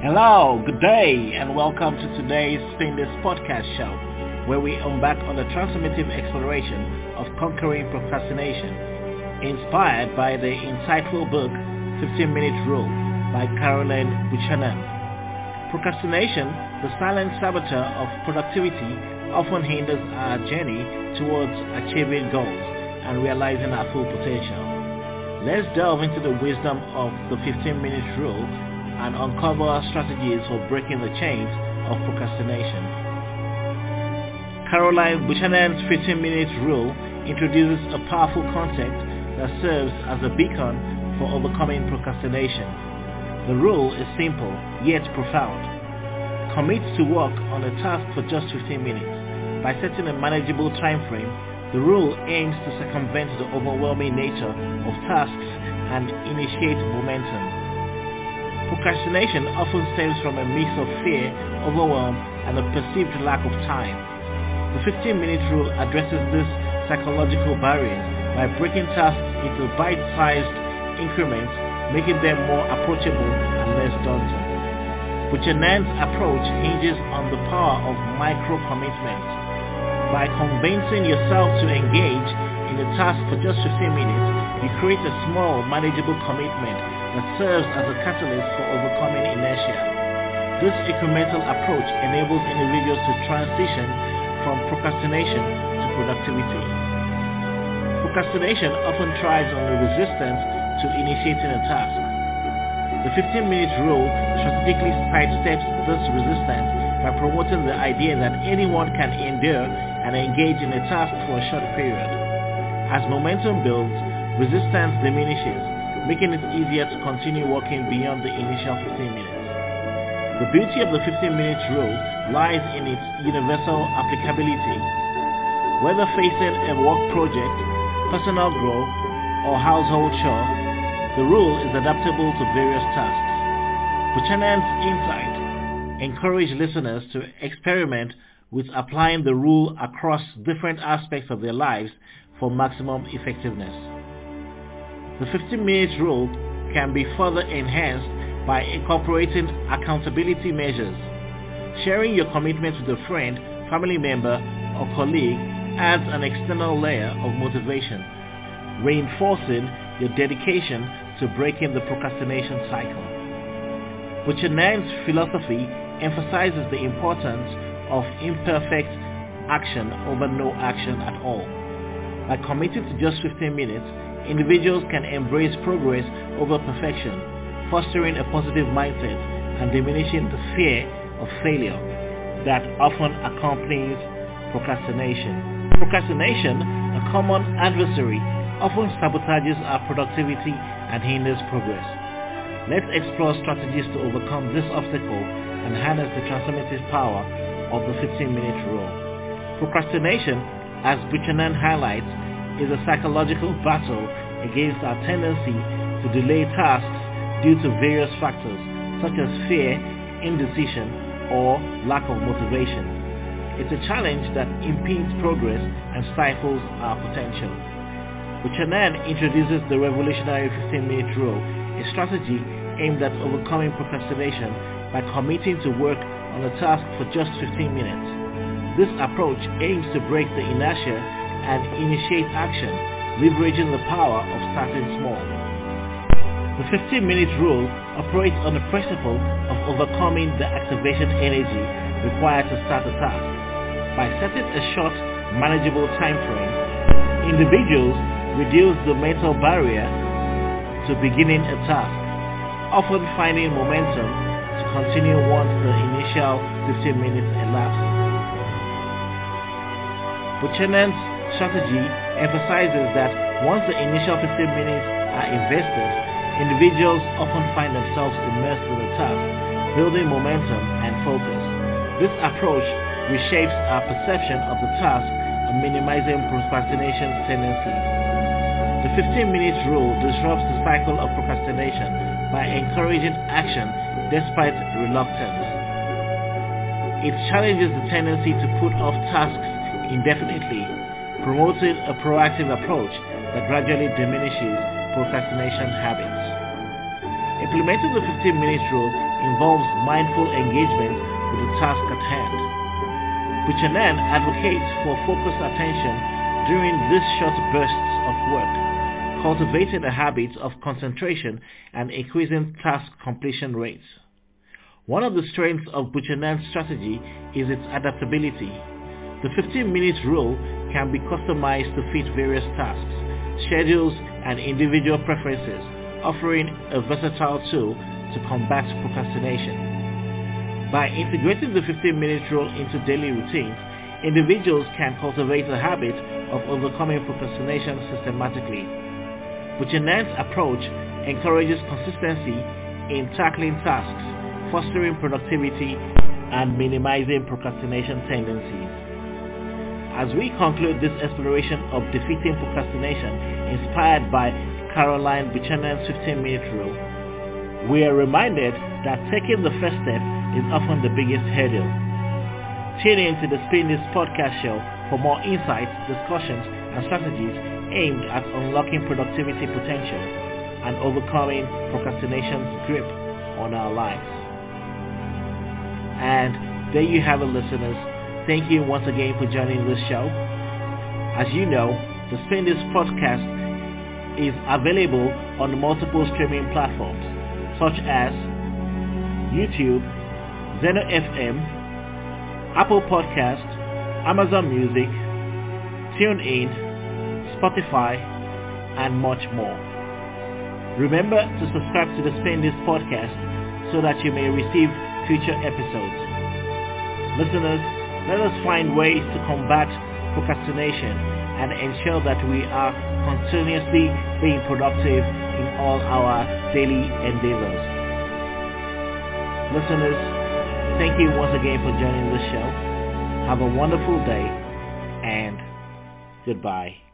Hello, good day, and welcome to today's This podcast show, where we embark on the transformative exploration of conquering procrastination, inspired by the insightful book 15 Minute Rule by Caroline Buchanan. Procrastination, the silent saboteur of productivity, often hinders our journey towards achieving goals and realizing our full potential. Let's delve into the wisdom of the 15 minute rule and uncover strategies for breaking the chains of procrastination. Caroline Buchanan's 15 minute rule introduces a powerful concept that serves as a beacon for overcoming procrastination. The rule is simple yet profound. Commit to work on a task for just 15 minutes. By setting a manageable time frame, the rule aims to circumvent the overwhelming nature of tasks and initiate momentum. Procrastination often stems from a mix of fear, overwhelm, and a perceived lack of time. The 15-minute rule addresses this psychological barriers by breaking tasks into bite-sized increments, making them more approachable and less daunting. Buchanan's approach hinges on the power of micro-commitments by convincing yourself to engage in a task for just 15 minutes, you create a small, manageable commitment that serves as a catalyst for overcoming inertia. This incremental approach enables individuals to transition from procrastination to productivity. Procrastination often thrives on the resistance to initiating a task. The 15-minute rule strategically sidesteps this resistance by promoting the idea that anyone can endure and engage in a task for a short period. As momentum builds, resistance diminishes, making it easier to continue working beyond the initial 15 minutes. The beauty of the 15-minute rule lies in its universal applicability. Whether facing a work project, personal growth, or household chore, the rule is adaptable to various tasks. Buchanan's insight encourage listeners to experiment with applying the rule across different aspects of their lives for maximum effectiveness. The 15 minutes rule can be further enhanced by incorporating accountability measures. Sharing your commitment with a friend, family member, or colleague adds an external layer of motivation, reinforcing your dedication to breaking the procrastination cycle. Buchanan's philosophy emphasizes the importance of imperfect action over no action at all. By committing to just 15 minutes, individuals can embrace progress over perfection, fostering a positive mindset and diminishing the fear of failure that often accompanies procrastination. Procrastination, a common adversary, often sabotages our productivity and hinders progress. Let's explore strategies to overcome this obstacle and harness the transformative power of the 15-minute rule. Procrastination, as Buchanan highlights, is a psychological battle against our tendency to delay tasks due to various factors such as fear, indecision, or lack of motivation. It's a challenge that impedes progress and stifles our potential. Buchanan introduces the revolutionary 15-minute rule, a strategy aimed at overcoming procrastination by committing to work on a task for just 15 minutes. This approach aims to break the inertia and initiate action, leveraging the power of starting small. The 15-minute rule operates on the principle of overcoming the activation energy required to start a task. By setting a short, manageable time frame, individuals reduce the mental barrier to beginning a task, often finding momentum to continue once the initial 15 minutes elapse. Buchanan's strategy emphasizes that once the initial 15 minutes are invested, individuals often find themselves immersed in the task, building momentum and focus. This approach reshapes our perception of the task and minimizing procrastination tendencies. The 15-minute rule disrupts the cycle of procrastination by encouraging action despite reluctance. It challenges the tendency to put off tasks indefinitely, promoting a proactive approach that gradually diminishes procrastination habits. Implementing the 15-minute rule involves mindful engagement with the task at hand. Buchanan advocates for focused attention during these short bursts of work, cultivating a habit of concentration and increasing task completion rates. One of the strengths of Buchanan's strategy is its adaptability. The 15-minute rule can be customized to fit various tasks, schedules, and individual preferences, offering a versatile tool to combat procrastination. By integrating the 15-minute rule into daily routines, individuals can cultivate the habit of overcoming procrastination systematically. Buchanan's approach encourages consistency in tackling tasks, fostering productivity, and minimizing procrastination tendencies. As we conclude this exploration of defeating procrastination inspired by Caroline Buchanan's 15-minute rule, we are reminded that taking the first step is often the biggest hurdle. Tune in to the Spin Disc podcast show for more insights, discussions, and strategies aimed at unlocking productivity potential and overcoming procrastination's grip on our lives. And there you have it, listeners. Thank you once again for joining this show. As you know, the Spin Disc podcast is available on multiple streaming platforms such as YouTube, Zeno FM, Apple Podcast, Amazon Music, TuneIn, Spotify, and much more. Remember to subscribe to the Spin Disc podcast so that you may receive future episodes. Listeners, let us find ways to combat procrastination and ensure that we are continuously being productive in all our daily endeavors. Listeners, thank you once again for joining the show. Have a wonderful day and goodbye.